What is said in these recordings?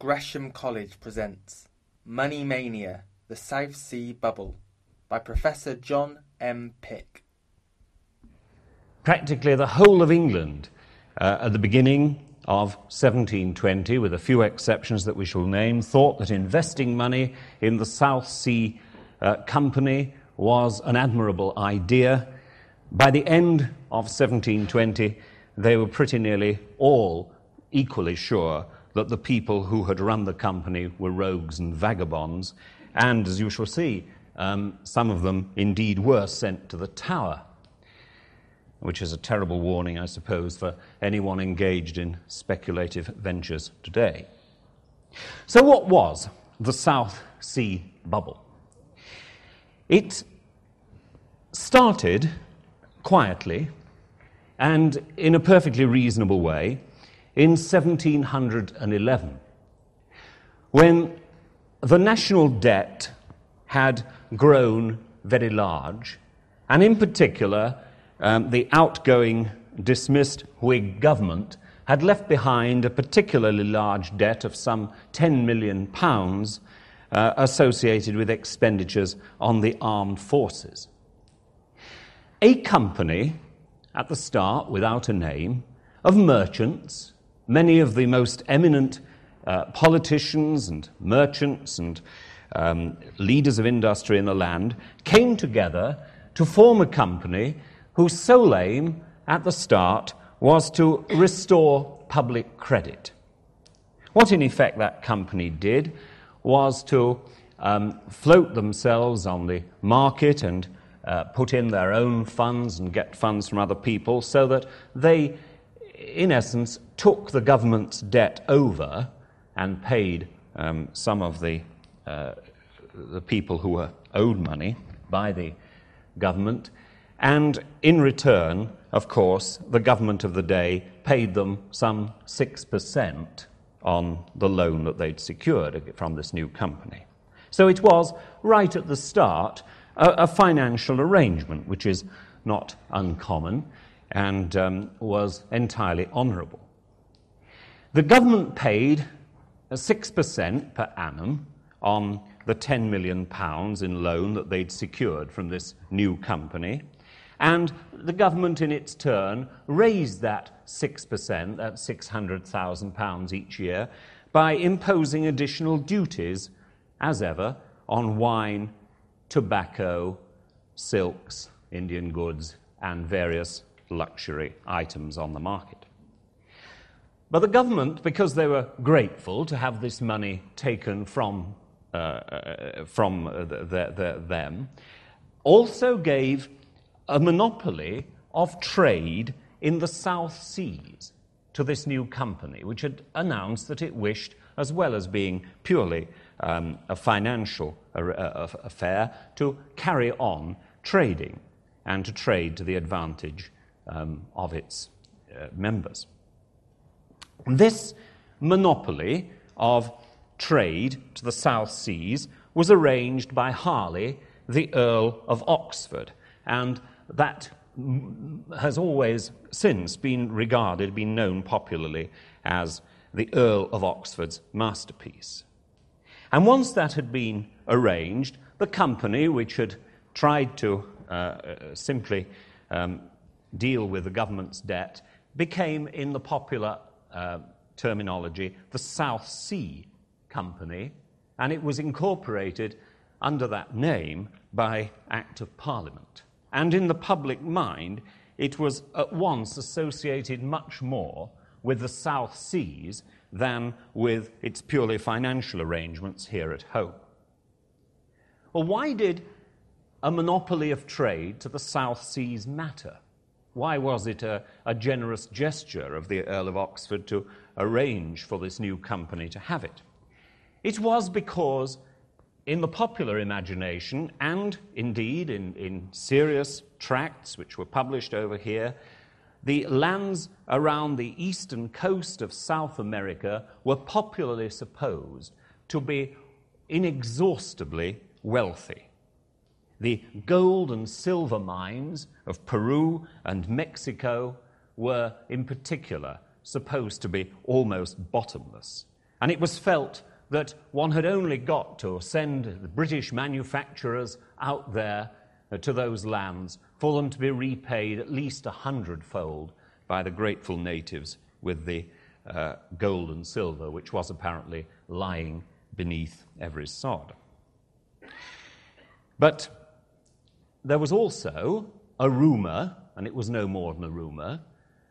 Gresham College presents Money Mania, The South Sea Bubble by Professor John M. Pick. Practically the whole of England uh, at the beginning of 1720, with a few exceptions that we shall name, thought that investing money in the South Sea uh, Company was an admirable idea. By the end of 1720, they were pretty nearly all equally sure that the people who had run the company were rogues and vagabonds, and as you shall see, um, some of them indeed were sent to the Tower, which is a terrible warning, I suppose, for anyone engaged in speculative ventures today. So, what was the South Sea bubble? It started quietly and in a perfectly reasonable way in 1711, when the national debt had grown very large, and in particular, um, the outgoing dismissed Whig government had left behind a particularly large debt of some 10 million pounds uh, associated with expenditures on the armed forces. A company, at the start without a name, of merchants many of the most eminent uh, politicians and merchants and um, leaders of industry in the land came together to form a company whose sole aim at the start was to restore public credit. What, in effect, that company did was to um, float themselves on the market and uh, put in their own funds and get funds from other people so that they in essence, took the government's debt over and paid um, some of the, uh, the people who were owed money by the government. And in return, of course, the government of the day paid them some 6% on the loan that they'd secured from this new company. So it was, right at the start, a, a financial arrangement, which is not uncommon and um, was entirely honourable. The government paid 6% per annum on the 10 million pounds in loan that they'd secured from this new company. And the government, in its turn, raised that 6%, that £600,000 each year, by imposing additional duties, as ever, on wine, tobacco, silks, Indian goods, and various luxury items on the market. But the government, because they were grateful to have this money taken from, uh, uh, from the, the, the, them, also gave a monopoly of trade in the South Seas to this new company, which had announced that it wished, as well as being purely um, a financial affair, to carry on trading and to trade to the advantage um, of its uh, members. This monopoly of trade to the South Seas was arranged by Harley, the Earl of Oxford, and that has always since been regarded, been known popularly as the Earl of Oxford's masterpiece. And once that had been arranged, the company, which had tried to uh, uh simply um, deal with the government's debt became, in the popular uh, terminology, the South Sea Company, and it was incorporated under that name by Act of Parliament. And in the public mind, it was at once associated much more with the South Seas than with its purely financial arrangements here at home. Well, why did a monopoly of trade to the South Seas matter? Why was it a, a, generous gesture of the Earl of Oxford to arrange for this new company to have it? It was because, in the popular imagination, and indeed in, in serious tracts which were published over here, the lands around the eastern coast of South America were popularly supposed to be inexhaustibly wealthy. The gold and silver mines of Peru and Mexico were, in particular, supposed to be almost bottomless. And it was felt that one had only got to send the British manufacturers out there to those lands for them to be repaid at least a hundredfold by the grateful natives with the uh, gold and silver, which was apparently lying beneath every sod. But there was also a rumor, and it was no more than a rumor,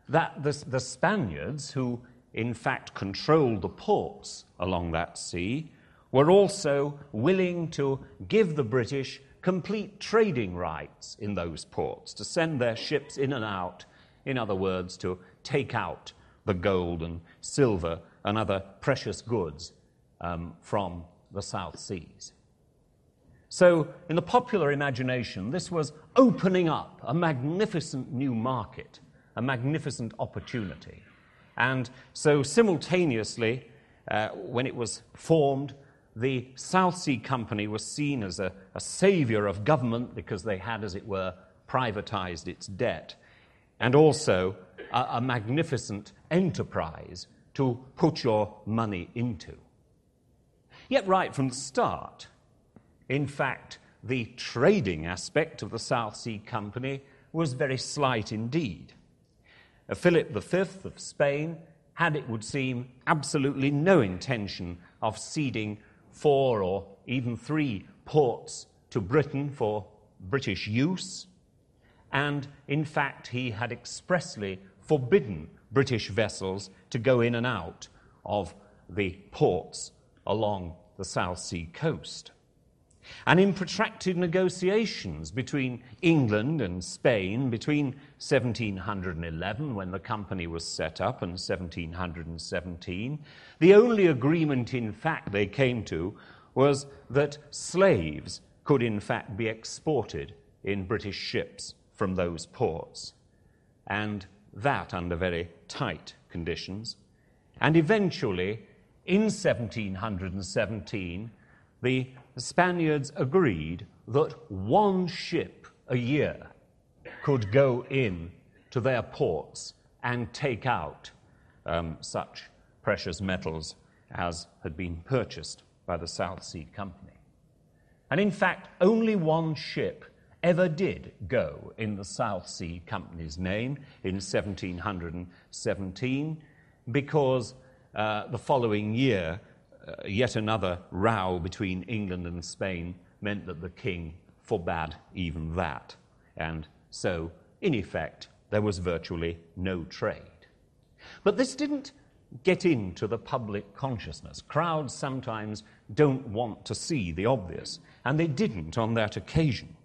that the, the Spaniards, who in fact controlled the ports along that sea, were also willing to give the British complete trading rights in those ports, to send their ships in and out, in other words, to take out the gold and silver and other precious goods um, from the South Seas. So, in the popular imagination, this was opening up a magnificent new market, a magnificent opportunity. And so, simultaneously, uh, when it was formed, the South Sea Company was seen as a, a savior of government because they had, as it were, privatized its debt, and also a, a magnificent enterprise to put your money into. Yet, right from the start, in fact, the trading aspect of the South Sea Company was very slight indeed. Philip V of Spain had, it would seem, absolutely no intention of ceding four or even three ports to Britain for British use. And in fact, he had expressly forbidden British vessels to go in and out of the ports along the South Sea coast. And in protracted negotiations between England and Spain between 1711, when the company was set up, and 1717, the only agreement, in fact, they came to was that slaves could, in fact, be exported in British ships from those ports, and that under very tight conditions. And eventually, in 1717, the Spaniards agreed that one ship a year could go in to their ports and take out um, such precious metals as had been purchased by the South Sea Company. And in fact, only one ship ever did go in the South Sea Company's name in 1717 because uh, the following year Uh, yet another row between England and Spain meant that the king forbade even that. And so, in effect, there was virtually no trade. But this didn't get into the public consciousness. Crowds sometimes don't want to see the obvious, and they didn't on that occasion.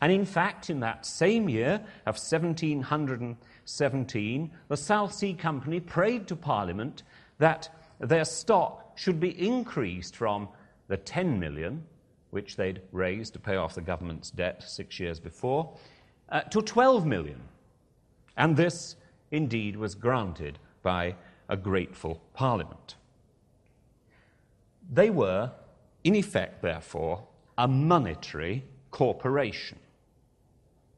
And in fact, in that same year of 1717, the South Sea Company prayed to Parliament that their stock should be increased from the 10 million, which they'd raised to pay off the government's debt six years before, uh, to 12 million. And this, indeed, was granted by a grateful parliament. They were, in effect, therefore, a monetary corporation.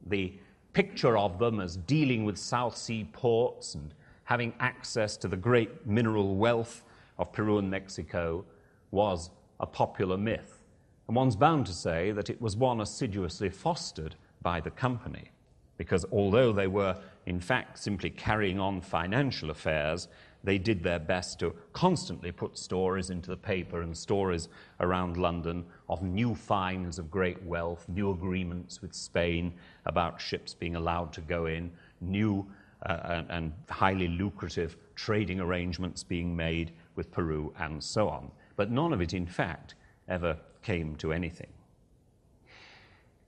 The picture of them as dealing with South Sea ports and having access to the great mineral wealth of Peru and Mexico was a popular myth. And one's bound to say that it was one assiduously fostered by the company, because although they were, in fact, simply carrying on financial affairs, they did their best to constantly put stories into the paper and stories around London of new finds of great wealth, new agreements with Spain about ships being allowed to go in, new uh, and, and highly lucrative trading arrangements being made with Peru, and so on. But none of it, in fact, ever came to anything.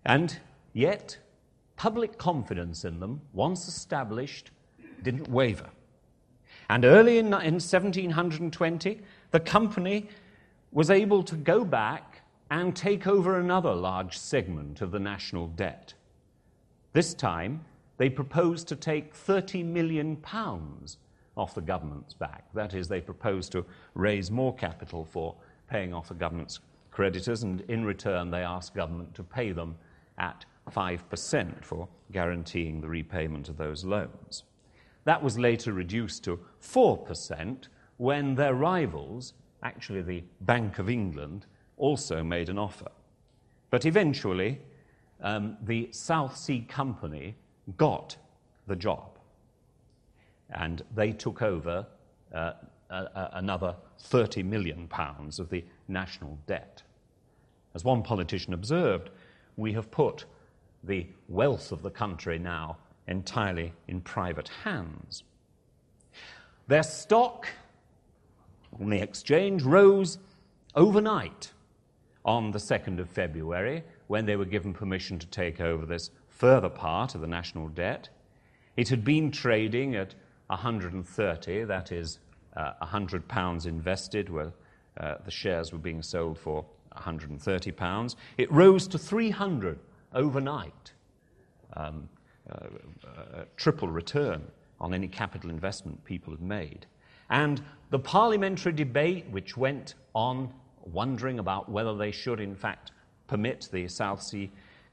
And yet, public confidence in them, once established, didn't waver. And early in, in 1720, the company was able to go back and take over another large segment of the national debt. This time, they proposed to take 30 million pounds off the government's back. That is, they propose to raise more capital for paying off the government's creditors, and in return, they ask government to pay them at 5% for guaranteeing the repayment of those loans. That was later reduced to 4% when their rivals actually the Bank of England also made an offer. But eventually, um, the South Sea Company got the job. And they took over uh, another 30 million pounds of the national debt. As one politician observed, we have put the wealth of the country now entirely in private hands. Their stock on the exchange rose overnight on the 2nd of February when they were given permission to take over this further part of the national debt. It had been trading at 130, that is, uh, 100 pounds invested, where uh, the shares were being sold for 130 pounds. It rose to 300 overnight, um, uh, uh, triple return on any capital investment people had made. And the parliamentary debate, which went on wondering about whether they should, in fact, permit the South Sea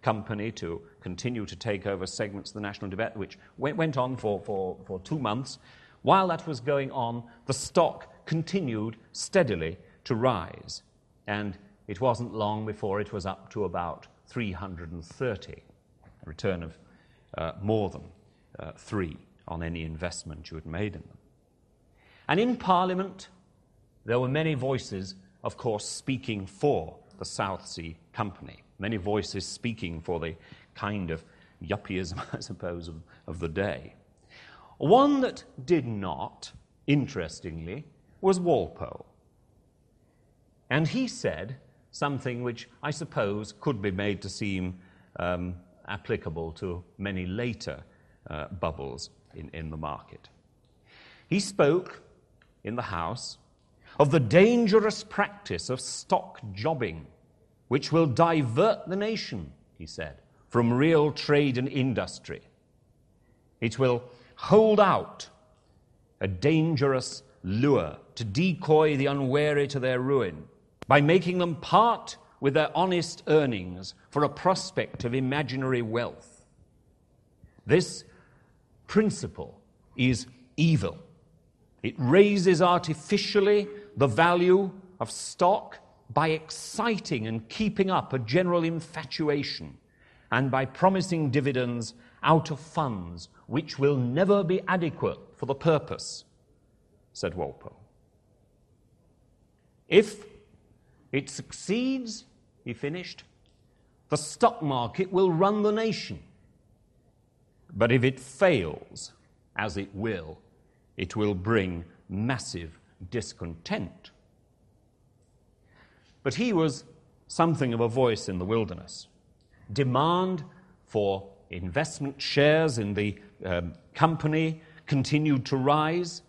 Company to continue to take over segments of the national debate, which went, on for, for, for two months. While that was going on, the stock continued steadily to rise. And it wasn't long before it was up to about 330, a return of uh, more than uh, three on any investment you had made in them. And in Parliament, there were many voices, of course, speaking for the South Sea Company, many voices speaking for the kind of yuppieism, I suppose, of, of the day. One that did not, interestingly, was Walpole. And he said something which I suppose could be made to seem um, applicable to many later uh, bubbles in, in the market. He spoke in the House of the dangerous practice of stock jobbing, which will divert the nation, he said, from real trade and industry. It will hold out a dangerous lure to decoy the unwary to their ruin by making them part with their honest earnings for a prospect of imaginary wealth. This principle is evil. It raises artificially the value of stock by exciting and keeping up a general infatuation and by promising dividends out of funds which will never be adequate for the purpose, said Walpole. If it succeeds, he finished, the stock market will run the nation. But if it fails, as it will, it will bring massive discontent. But he was something of a voice in the wilderness. Demand for investment shares in the um, company continued to rise,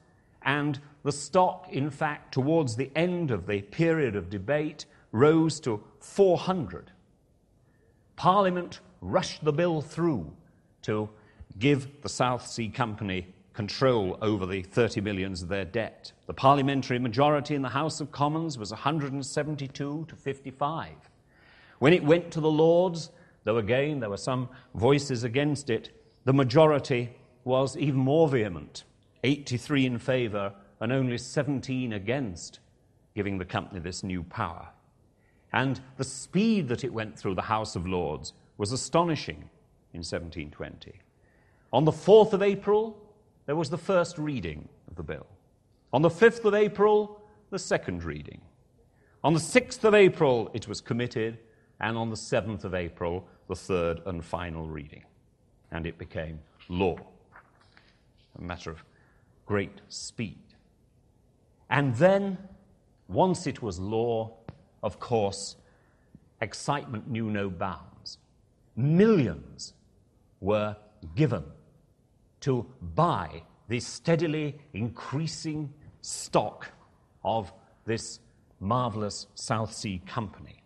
and the stock, in fact, towards the end of the period of debate, rose to 400. Parliament rushed the bill through to give the South Sea Company control over the 30 millions of their debt. The parliamentary majority in the House of Commons was 172 to 55. When it went to the Lords, though again there were some voices against it, the majority was even more vehement 83 in favour and only 17 against giving the company this new power. And the speed that it went through the House of Lords was astonishing in 1720. On the 4th of April, there was the first reading of the bill. On the 5th of April, the second reading. On the 6th of April, it was committed, and on the 7th of April, the third and final reading. And it became law. A matter of great speed. And then, once it was law, of course, excitement knew no bounds. Millions were given to buy the steadily increasing stock of this marvelous South Sea Company.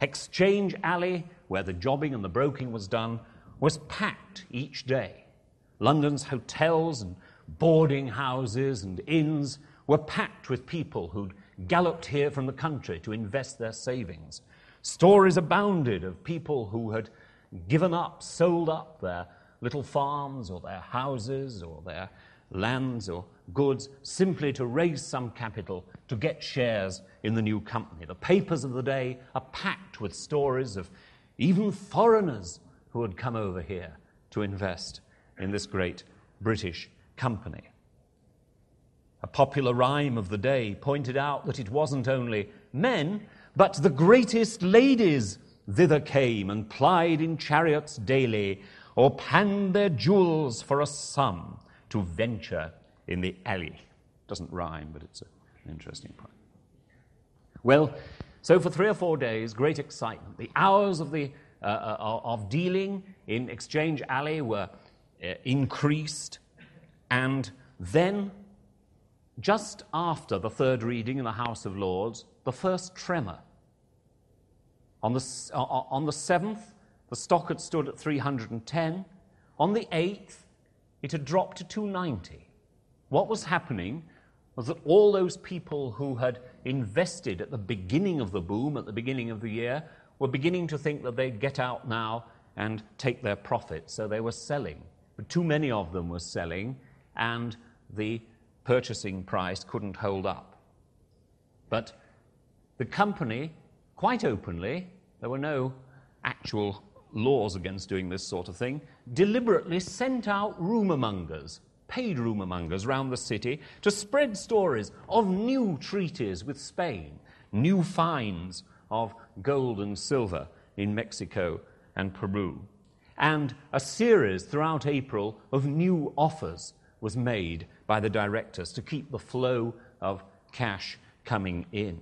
Exchange Alley, where the jobbing and the broking was done, was packed each day. London's hotels and boarding houses and inns were packed with people who'd galloped here from the country to invest their savings. Stories abounded of people who had given up, sold up their little farms or their houses or their lands or goods simply to raise some capital to get shares in the new company. The papers of the day are packed with stories of even foreigners who had come over here to invest in this great British company. A popular rhyme of the day pointed out that it wasn't only men, but the greatest ladies thither came and plied in chariots daily, or pan their jewels for a sum to venture in the alley. Doesn't rhyme, but it's an interesting point. Well, so for three or four days, great excitement. The hours of, the, uh, uh, of dealing in Exchange Alley were uh, increased, and then, just after the third reading in the House of Lords, the first tremor. On the, uh, on the 7th, the stock had stood at 310. On the 8th, it had dropped to 290. What was happening was that all those people who had invested at the beginning of the boom, at the beginning of the year, were beginning to think that they'd get out now and take their profit. So they were selling. But too many of them were selling, and the purchasing price couldn't hold up. But the company, quite openly, there were no actual laws against doing this sort of thing, deliberately sent out rumour mongers paid rumour mongers round the city to spread stories of new treaties with Spain, new finds of gold and silver in Mexico and Peru. And a series throughout April of new offers was made by the directors to keep the flow of cash coming in.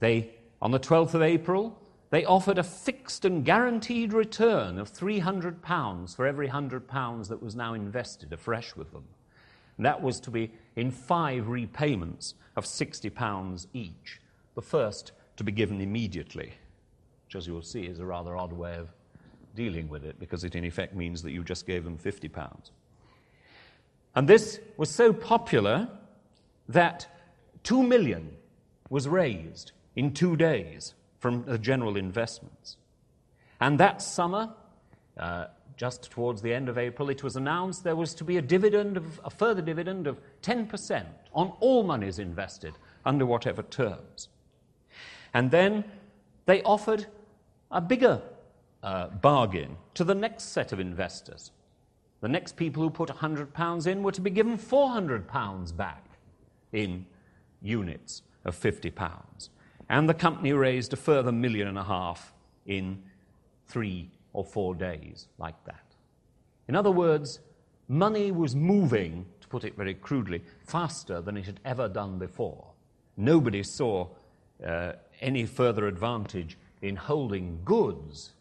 They, on the 12th of April, they offered a fixed and guaranteed return of £300 for every £100 that was now invested afresh with them. And that was to be in five repayments of £60 each, the first to be given immediately, which, as you will see, is a rather odd way of dealing with it because it, in effect, means that you just gave them £50. And this was so popular that two million was raised in two days from the general investments. And that summer, uh, just towards the end of April, it was announced there was to be a dividend of a further dividend of 10% on all monies invested under whatever terms. And then they offered a bigger uh, bargain to the next set of investors. The next people who put £100 in were to be given £400 back in units of £50. And the company raised a further million and a half in three or four days, like that. In other words, money was moving, to put it very crudely, faster than it had ever done before. Nobody saw uh, any further advantage in holding goods,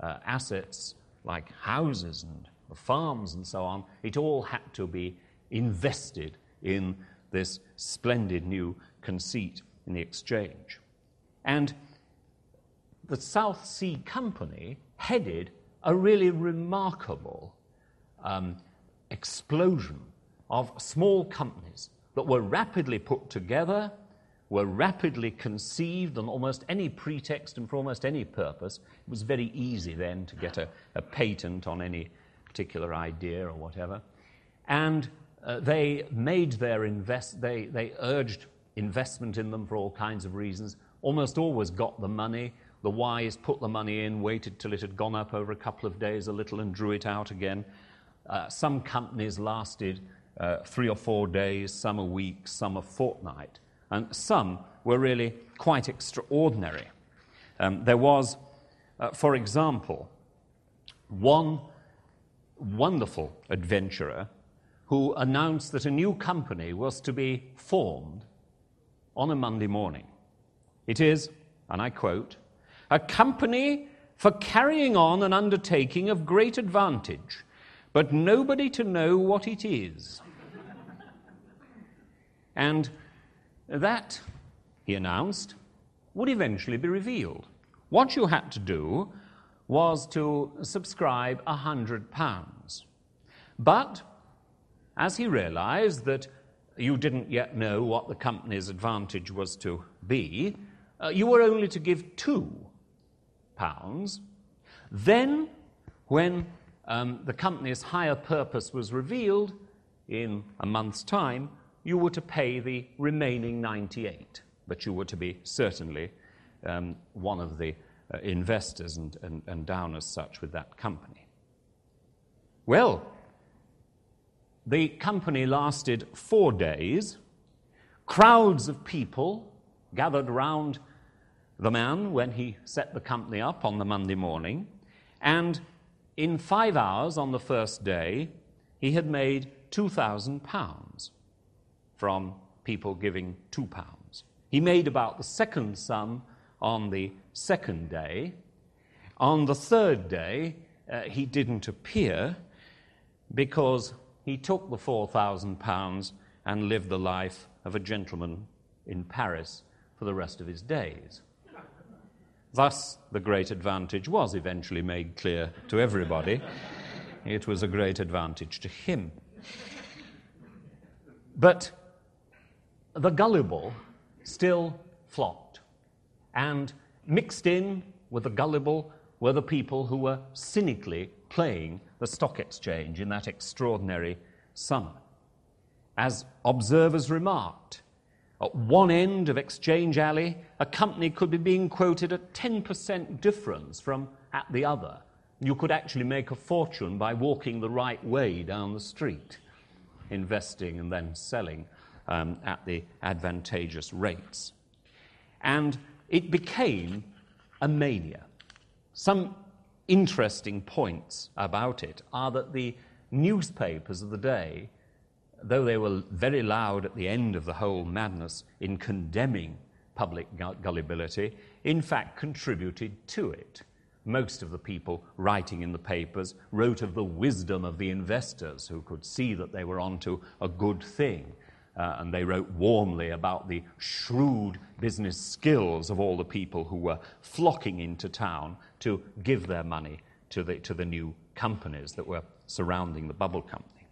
uh, assets like houses and farms and so on. It all had to be invested in this splendid new conceit in the exchange. And the South Sea Company headed a really remarkable um, explosion of small companies that were rapidly put together, were rapidly conceived on almost any pretext and for almost any purpose. It was very easy then to get a, a patent on any particular idea or whatever. And uh, they made their invest, they, they urged investment in them for all kinds of reasons, almost always got the money. The wise put the money in, waited till it had gone up over a couple of days a little, and drew it out again. Uh, some companies lasted uh, three or four days, some a week, some a fortnight, and some were really quite extraordinary. Um, there was, uh, for example, one wonderful adventurer who announced that a new company was to be formed on a Monday morning. It is, and I quote, a company for carrying on an undertaking of great advantage, but nobody to know what it is. and that, he announced, would eventually be revealed. What you had to do was to subscribe a hundred pounds. But as he realized that you didn't yet know what the company's advantage was to be, uh, you were only to give two pounds. Then, when um, the company's higher purpose was revealed in a month's time, you were to pay the remaining 98, but you were to be certainly um, one of the uh, investors and, and, and down as such with that company. Well, the company lasted four days. Crowds of people gathered round the man when he set the company up on the Monday morning. And in five hours on the first day, he had made £2,000 from people giving £2. He made about the second sum on the second day. On the third day, uh, he didn't appear because he took the £4,000 and lived the life of a gentleman in Paris for the rest of his days. Thus, the great advantage was eventually made clear to everybody. it was a great advantage to him. But the gullible still flocked, and mixed in with the gullible were the people who were cynically playing the stock exchange in that extraordinary summer. As observers remarked, at one end of Exchange Alley, a company could be being quoted at 10% difference from at the other. You could actually make a fortune by walking the right way down the street, investing and then selling um, at the advantageous rates. And it became a mania. Some interesting points about it are that the newspapers of the day, though they were very loud at the end of the whole madness in condemning public gullibility, in fact contributed to it. Most of the people writing in the papers wrote of the wisdom of the investors who could see that they were onto a good thing uh, and they wrote warmly about the shrewd business skills of all the people who were flocking into town to give their money to the, to the new companies that were surrounding the bubble company.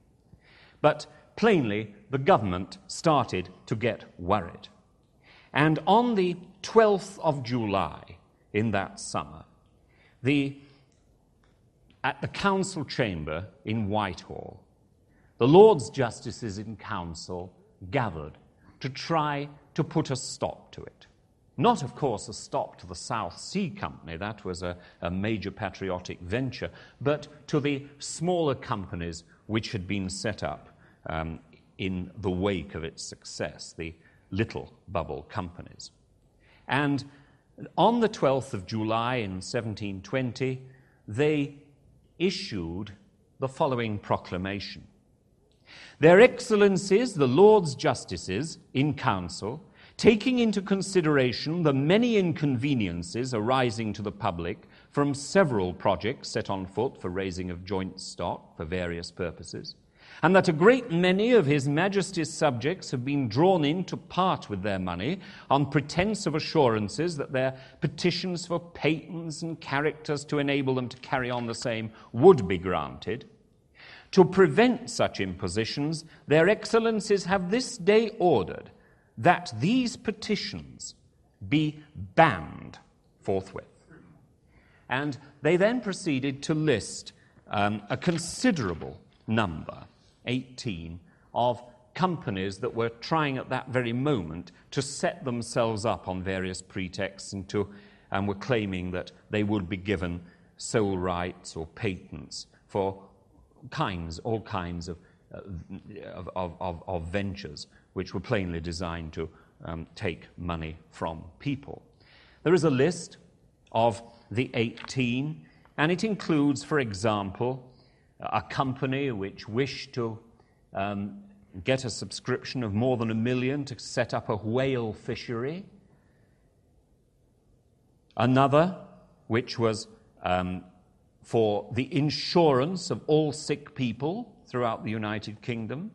But plainly, the government started to get worried. And on the 12th of July in that summer, the, at the council chamber in Whitehall, the Lords Justices in Council gathered to try to put a stop to it. Not, of course, a stop to the South Sea Company, that was a, a, major patriotic venture, but to the smaller companies which had been set up um, in the wake of its success, the little bubble companies. And on the 12th of July in 1720, they issued the following proclamation their Excellencies, the Lords Justices in Council, taking into consideration the many inconveniences arising to the public from several projects set on foot for raising of joint stock for various purposes, and that a great many of His Majesty's subjects have been drawn in to part with their money on pretence of assurances that their petitions for patents and characters to enable them to carry on the same would be granted, to prevent such impositions, their excellencies have this day ordered that these petitions be banned forthwith. And they then proceeded to list um, a considerable number, 18, of companies that were trying at that very moment to set themselves up on various pretexts and, to, and were claiming that they would be given sole rights or patents for kinds, all kinds of, uh, of, of, of, ventures which were plainly designed to um, take money from people. There is a list of the 18, and it includes, for example, a company which wished to um, get a subscription of more than a million to set up a whale fishery. Another, which was um, for the insurance of all sick people throughout the United Kingdom.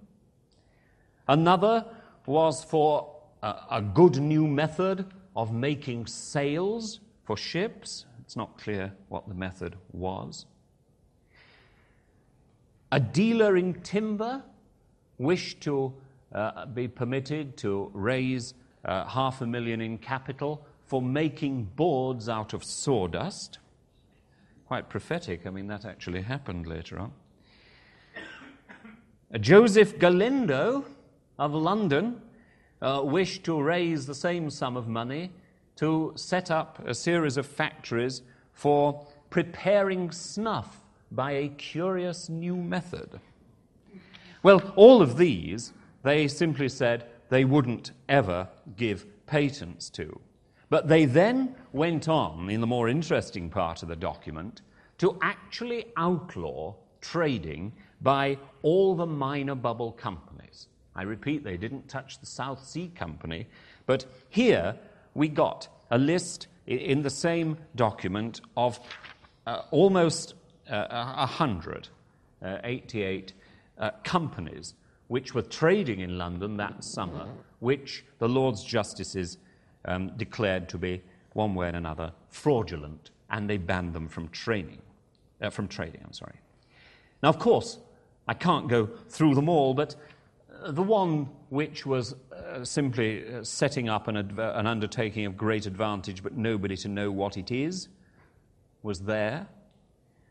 Another was for a, a, good new method of making sails for ships. It's not clear what the method was. A dealer in timber wished to uh, be permitted to raise uh, half a million in capital for making boards out of sawdust. Quite prophetic. I mean, that actually happened later on. Joseph Galindo of London uh, wished to raise the same sum of money to set up a series of factories for preparing snuff by a curious new method. Well, all of these, they simply said they wouldn't ever give patents to. But they then went on, in the more interesting part of the document, to actually outlaw trading by all the minor bubble companies. I repeat, they didn't touch the South Sea Company, but here we got a list in the same document of uh, almost uh, 100, uh, 88 uh, companies which were trading in London that summer, which the Lord's justices um, declared to be, one way or another, fraudulent, and they banned them from training, uh, from trading. I'm sorry. Now, of course, I can't go through them all, but uh, the one which was uh, simply uh, setting up an, an undertaking of great advantage, but nobody to know what it is, was there.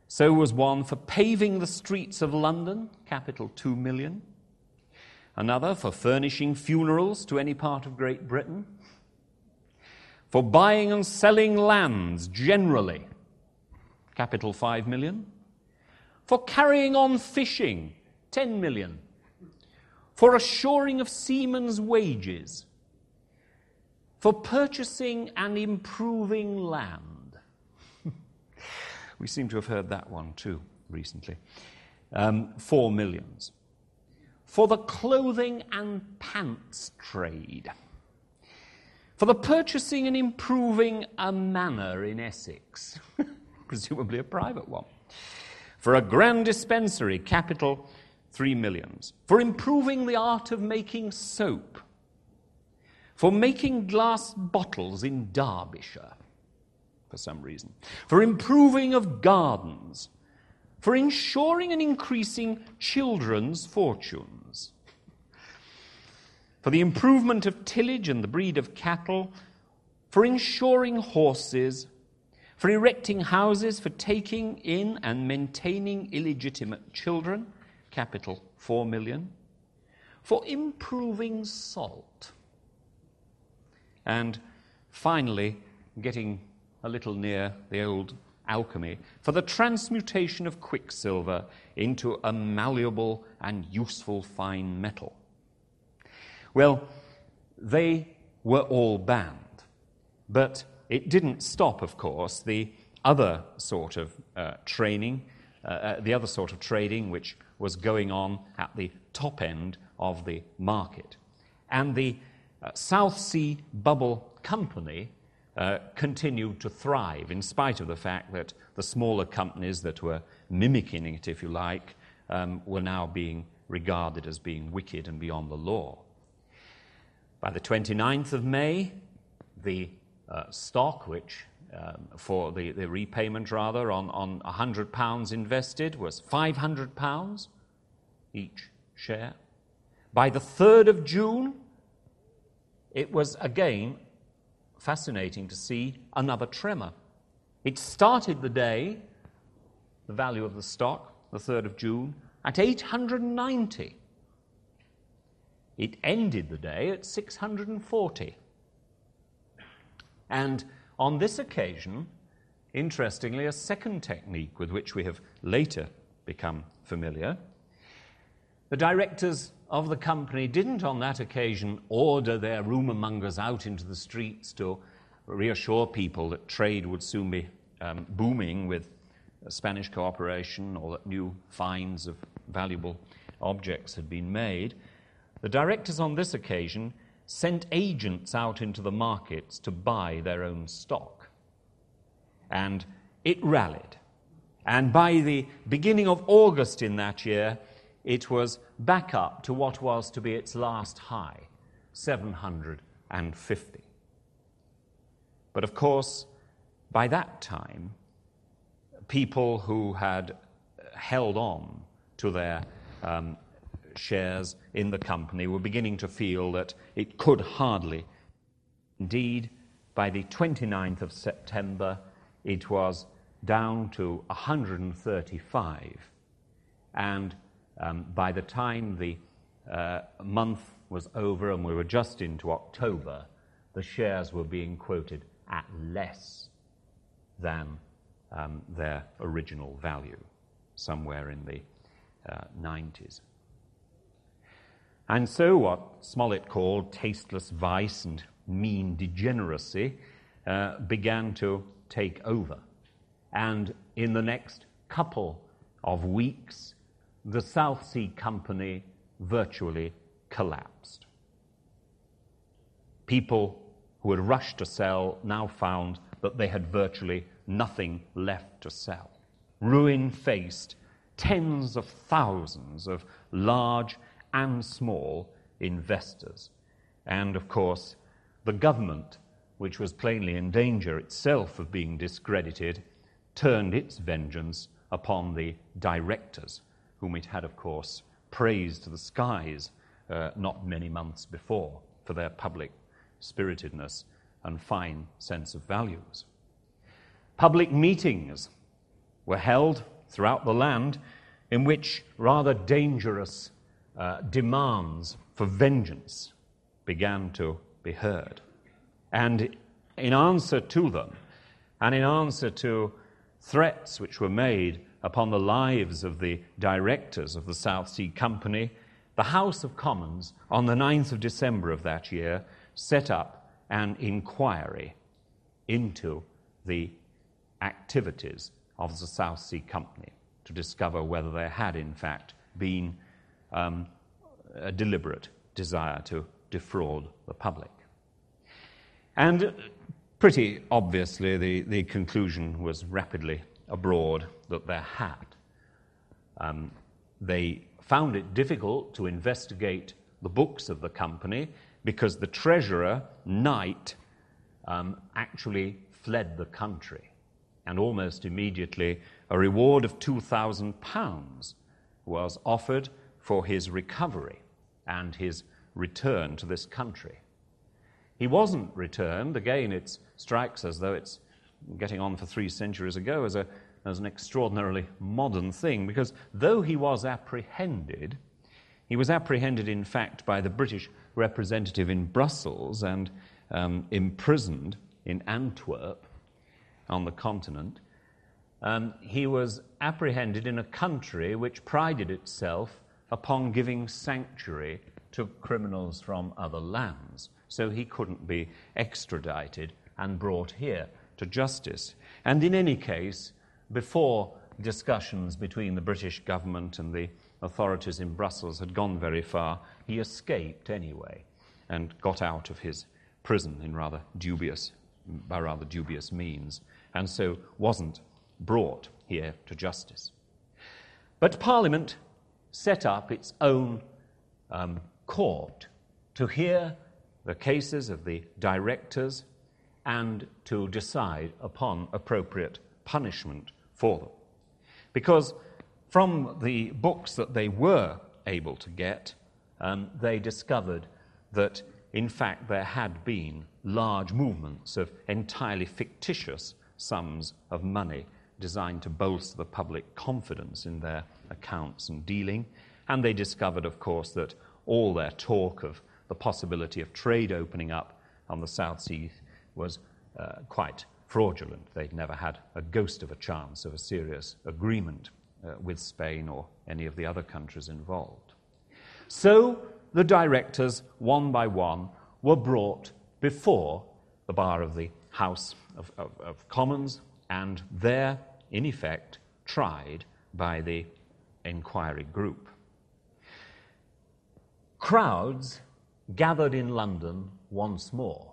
So was one for paving the streets of London, capital 2 million. Another for furnishing funerals to any part of Great Britain. For buying and selling lands generally, capital 5 million for carrying on fishing, 10 million, for assuring of seamen's wages, for purchasing and improving land. we seem to have heard that one too recently. Um, four millions. For the clothing and pants trade. For the purchasing and improving a manor in Essex, presumably a private one. For a grand dispensary, capital three millions, for improving the art of making soap, for making glass bottles in Derbyshire, for some reason, for improving of gardens, for ensuring and increasing children's fortunes, for the improvement of tillage and the breed of cattle, for insuring horses, for erecting houses for taking in and maintaining illegitimate children, capital 4 million, for improving salt, and finally, getting a little near the old alchemy, for the transmutation of quicksilver into a malleable and useful fine metal. Well, they were all banned, but it didn't stop, of course, the other sort of uh, training, uh, uh, the other sort of trading which was going on at the top end of the market. And the uh, South Sea Bubble Company uh, continued to thrive in spite of the fact that the smaller companies that were mimicking it, if you like, um, were now being regarded as being wicked and beyond the law. By the 29th of May, the uh, stock, which um, for the, the repayment rather on, on £100 invested was £500 each share. By the 3rd of June, it was again fascinating to see another tremor. It started the day, the value of the stock, the 3rd of June, at 890. It ended the day at 640. And on this occasion, interestingly, a second technique with which we have later become familiar. The directors of the company didn't on that occasion order their rumour mongers out into the streets to reassure people that trade would soon be um, booming with Spanish cooperation or that new finds of valuable objects had been made. The directors on this occasion sent agents out into the markets to buy their own stock. And it rallied. And by the beginning of August in that year, it was back up to what was to be its last high 750. But of course, by that time, people who had held on to their um, shares in the company were beginning to feel that it could hardly. Indeed, by the 29th of September, it was down to 135. And um, by the time the uh, month was over and we were just into October, the shares were being quoted at less than um, their original value, somewhere in the uh, 90s. And so, what Smollett called tasteless vice and mean degeneracy uh, began to take over. And in the next couple of weeks, the South Sea Company virtually collapsed. People who had rushed to sell now found that they had virtually nothing left to sell. Ruin faced tens of thousands of large and small investors. And of course, the government, which was plainly in danger itself of being discredited, turned its vengeance upon the directors, whom it had, of course, praised to the skies uh, not many months before for their public spiritedness and fine sense of values. Public meetings were held throughout the land in which rather dangerous uh, demands for vengeance began to be heard. And in answer to them, and in answer to threats which were made upon the lives of the directors of the South Sea Company, the House of Commons, on the 9th of December of that year, set up an inquiry into the activities of the South Sea Company to discover whether there had, in fact, been um, a deliberate desire to defraud the public. And pretty obviously, the, the conclusion was rapidly abroad that there had. Um, they found it difficult to investigate the books of the company because the treasurer, Knight, um, actually fled the country. And almost immediately, a reward of £2,000 was offered for his recovery and his return to this country. He wasn't returned. Again, it strikes as though it's getting on for three centuries ago as, a, as an extraordinarily modern thing, because though he was apprehended, he was apprehended, in fact, by the British representative in Brussels and um, imprisoned in Antwerp on the continent. Um, he was apprehended in a country which prided itself upon giving sanctuary to criminals from other lands. So he couldn't be extradited and brought here to justice. And in any case, before discussions between the British government and the authorities in Brussels had gone very far, he escaped anyway and got out of his prison in rather dubious, by rather dubious means, and so wasn't brought here to justice. But Parliament set up its own um, court to hear the cases of the directors and to decide upon appropriate punishment for them. Because from the books that they were able to get, um, they discovered that, in fact, there had been large movements of entirely fictitious sums of money designed to bolster the public confidence in their accounts and dealing. And they discovered, of course, that all their talk of the possibility of trade opening up on the South Sea was uh, quite fraudulent. They'd never had a ghost of a chance of a serious agreement uh, with Spain or any of the other countries involved. So the directors, one by one, were brought before the bar of the House of, of, of Commons and there, in effect, tried by the inquiry group. Crowds gathered in London once more.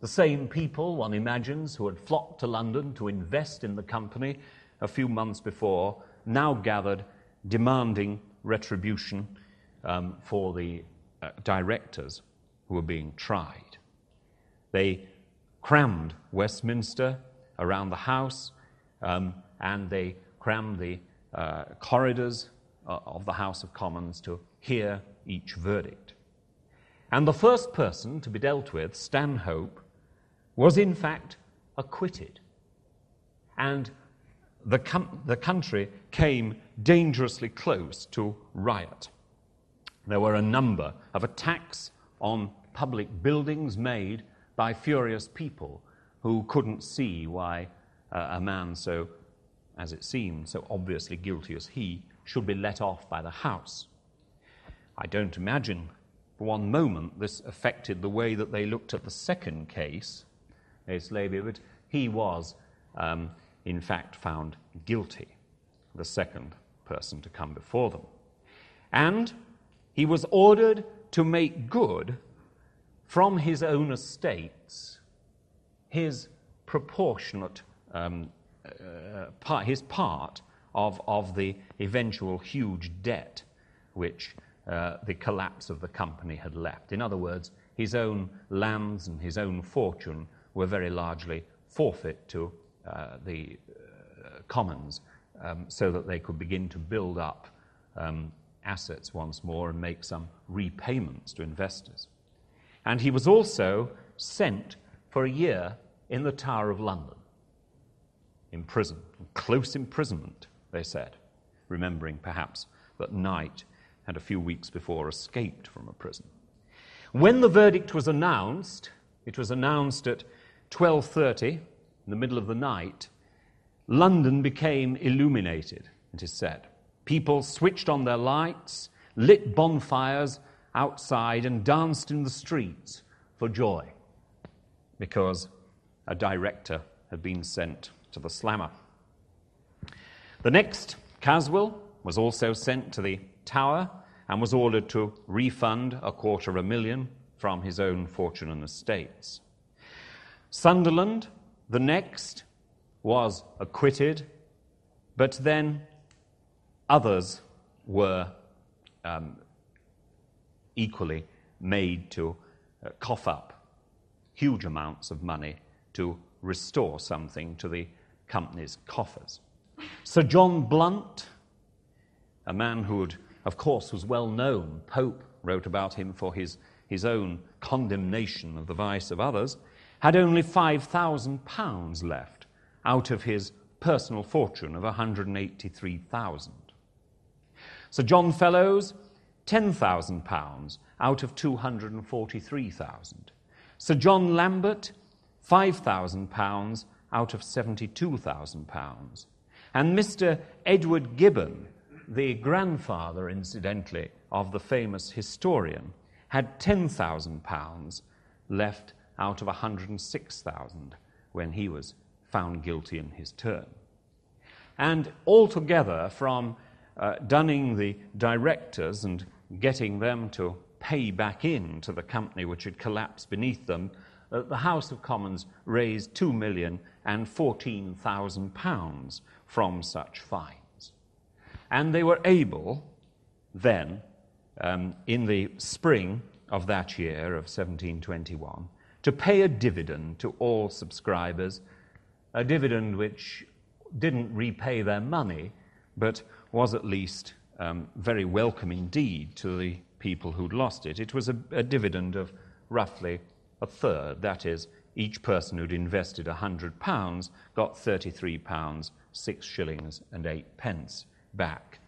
The same people, one imagines, who had flocked to London to invest in the company a few months before, now gathered demanding retribution um, for the uh, directors who were being tried. They crammed Westminster around the House, um, and they crammed the uh, corridors uh, of the House of Commons to hear each verdict. And the first person to be dealt with, Stanhope, was in fact acquitted. and the, com- the country came dangerously close to riot. There were a number of attacks on public buildings made by furious people who couldn't see why uh, a man so, as it seemed, so obviously guilty as he should be let off by the House. I don't imagine for one moment this affected the way that they looked at the second case, Laby, but he was, um, in fact, found guilty, the second person to come before them. And he was ordered to make good from his own estates his proportionate um, uh, part, his part of, of the eventual huge debt which uh, the collapse of the company had left. In other words, his own lands and his own fortune were very largely forfeit to uh, the uh, commons um, so that they could begin to build up um, assets once more and make some repayments to investors. And he was also sent for a year in the Tower of London, in prison, close imprisonment, they said, remembering perhaps that Knight had a few weeks before escaped from a prison. When the verdict was announced, it was announced at 12:30 in the middle of the night. London became illuminated, it is said. People switched on their lights, lit bonfires outside, and danced in the streets for joy because a director had been sent to the slammer. The next, Caswall, was also sent to the Tower and was ordered to refund a quarter of a million from his own fortune and estates. Sunderland, the next, was acquitted, but then others were um, equally made to uh, cough up huge amounts of money to restore something to the company's coffers. Sir John Blunt, a man who had of course, was well known. Pope wrote about him for his, his own condemnation of the vice of others, had only £5,000 left out of his personal fortune of 183,000. Sir John Fellowes, £10,000 out of 243,000. Sir John Lambert, £5,000 out of £72,000. And Mr. Edward Gibbon, the grandfather, incidentally, of the famous historian, had £10,000 left out of 106,000 when he was found guilty in his turn. And altogether, from uh, dunning the directors and getting them to pay back in to the company which had collapsed beneath them, uh, the House of Commons raised two million and fourteen thousand pounds from such fines. And they were able then, um, in the spring of that year of 1721, to pay a dividend to all subscribers, a dividend which didn't repay their money, but was at least um, very welcome indeed to the people who'd lost it. It was a, a dividend of roughly a third, that is, each person who'd invested £100 got £33, 6 shillings and 8 pence back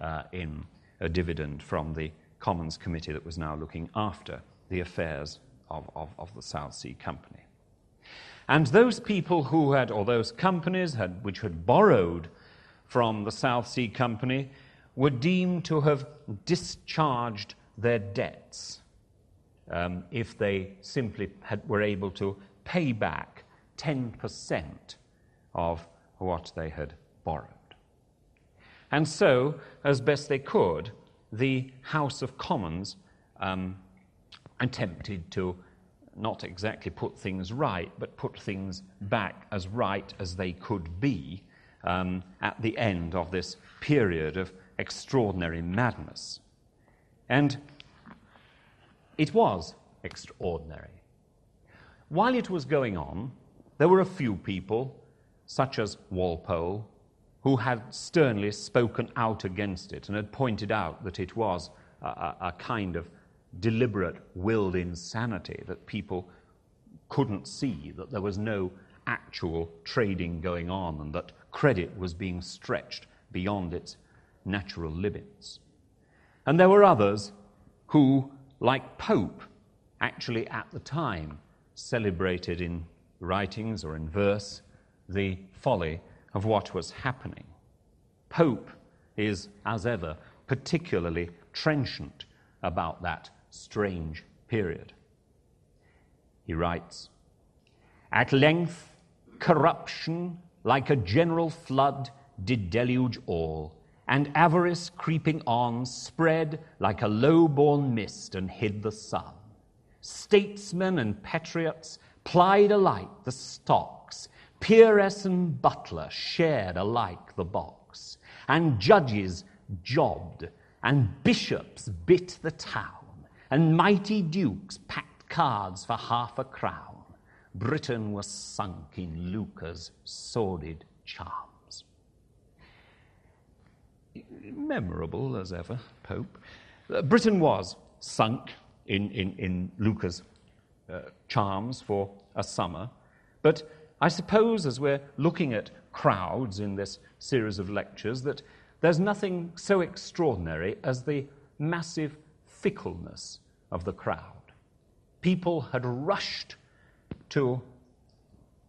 uh, in a dividend from the Commons Committee that was now looking after the affairs of, of, of the South Sea Company. And those people who had, or those companies had, which had borrowed from the South Sea Company, were deemed to have discharged their debts um, if they simply had, were able to pay back 10% of what they had borrowed. And so, as best they could, the House of Commons um, attempted to not exactly put things right, but put things back as right as they could be um, at the end of this period of extraordinary madness. And it was extraordinary. While it was going on, there were a few people, such as Walpole, who had sternly spoken out against it and had pointed out that it was a, a, kind of deliberate willed insanity, that people couldn't see that there was no actual trading going on and that credit was being stretched beyond its natural limits. And there were others who, like Pope, actually at the time celebrated in writings or in verse the folly of what was happening. Pope is, as ever, particularly trenchant about that strange period. He writes At length, corruption, like a general flood, did deluge all, and avarice creeping on spread like a low born mist and hid the sun. Statesmen and patriots plied alike the stocks, peeress and butler shared alike the box, and judges jobbed, and bishops bit the town, and mighty dukes packed cards for half a crown. Britain was sunk in lucre's sordid charms. Memorable as ever, Pope. Uh, Britain was sunk in, in, in lucre's uh, charms for a summer. But I suppose as we're looking at crowds in this series of lectures, that there's nothing so extraordinary as the massive fickleness of the crowd. People had rushed to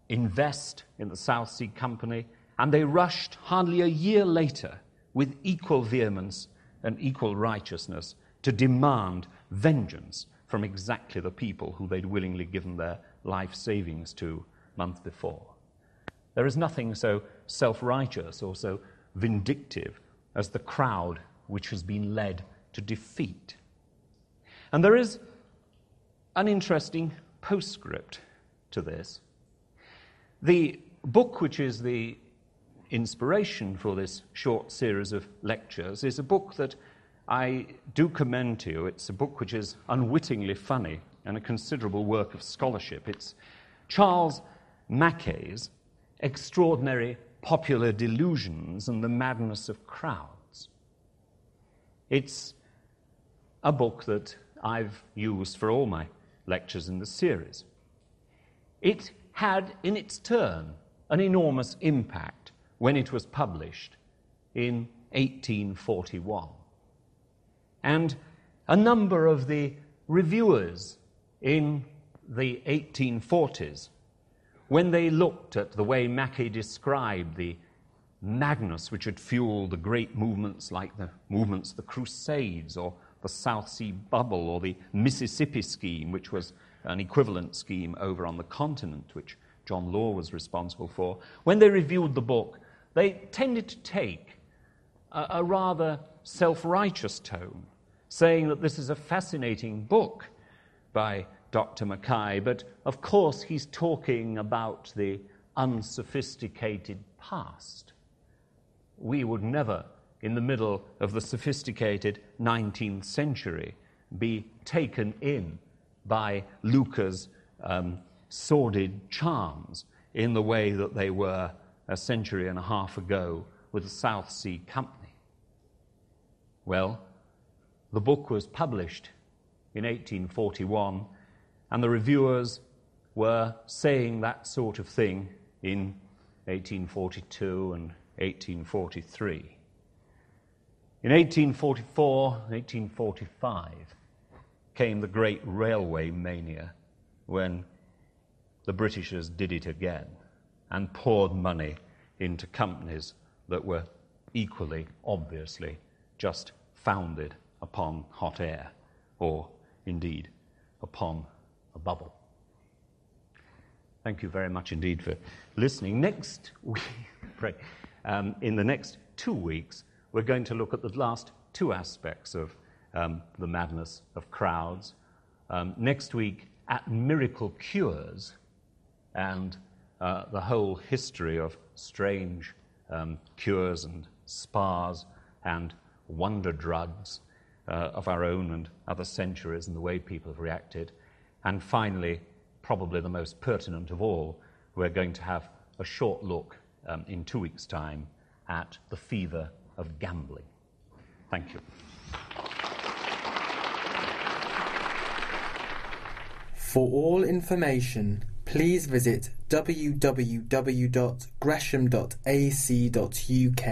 invest in the South Sea Company, and they rushed hardly a year later with equal vehemence and equal righteousness to demand vengeance from exactly the people who they'd willingly given their life savings to month before. There is nothing so self righteous or so vindictive as the crowd which has been led to defeat. And there is an interesting postscript to this. The book which is the inspiration for this short series of lectures is a book that I do commend to you. It's a book which is unwittingly funny and a considerable work of scholarship. It's Charles Mackay's Extraordinary Popular Delusions and the Madness of Crowds. It's a book that I've used for all my lectures in the series. It had, in its turn, an enormous impact when it was published in 1841. And a number of the reviewers in the 1840s, when they looked at the way Mackay described the madness which had fueled the great movements like the movements of the Crusades or the South Sea Bubble or the Mississippi Scheme, which was an equivalent scheme over on the continent, which John Law was responsible for, when they reviewed the book, they tended to take a, a rather self righteous tone saying that this is a fascinating book by Dr. Mackay, but of course he's talking about the unsophisticated past. We would never, in the middle of the sophisticated 19th century, be taken in by lucre's um, sordid charms in the way that they were a century and a half ago with the South Sea Company. Well, the book was published in 1841, and the reviewers were saying that sort of thing in 1842 and 1843. In 1844, 1845 came the great railway mania when the Britishers did it again and poured money into companies that were equally, obviously, just founded upon hot air, or indeed upon a bubble. Thank you very much indeed for listening. Next week, um, in the next two weeks, we're going to look at the last two aspects of um, the madness of crowds. Um, next week, at miracle cures and uh, the whole history of strange um, cures and spas and wonder drugs uh, of our own and other centuries and the way people have reacted. And finally, probably the most pertinent of all, we're going to have a short look um, in two weeks' time at the fever of gambling. Thank you. For all information, please visit www.gresham.ac.uk.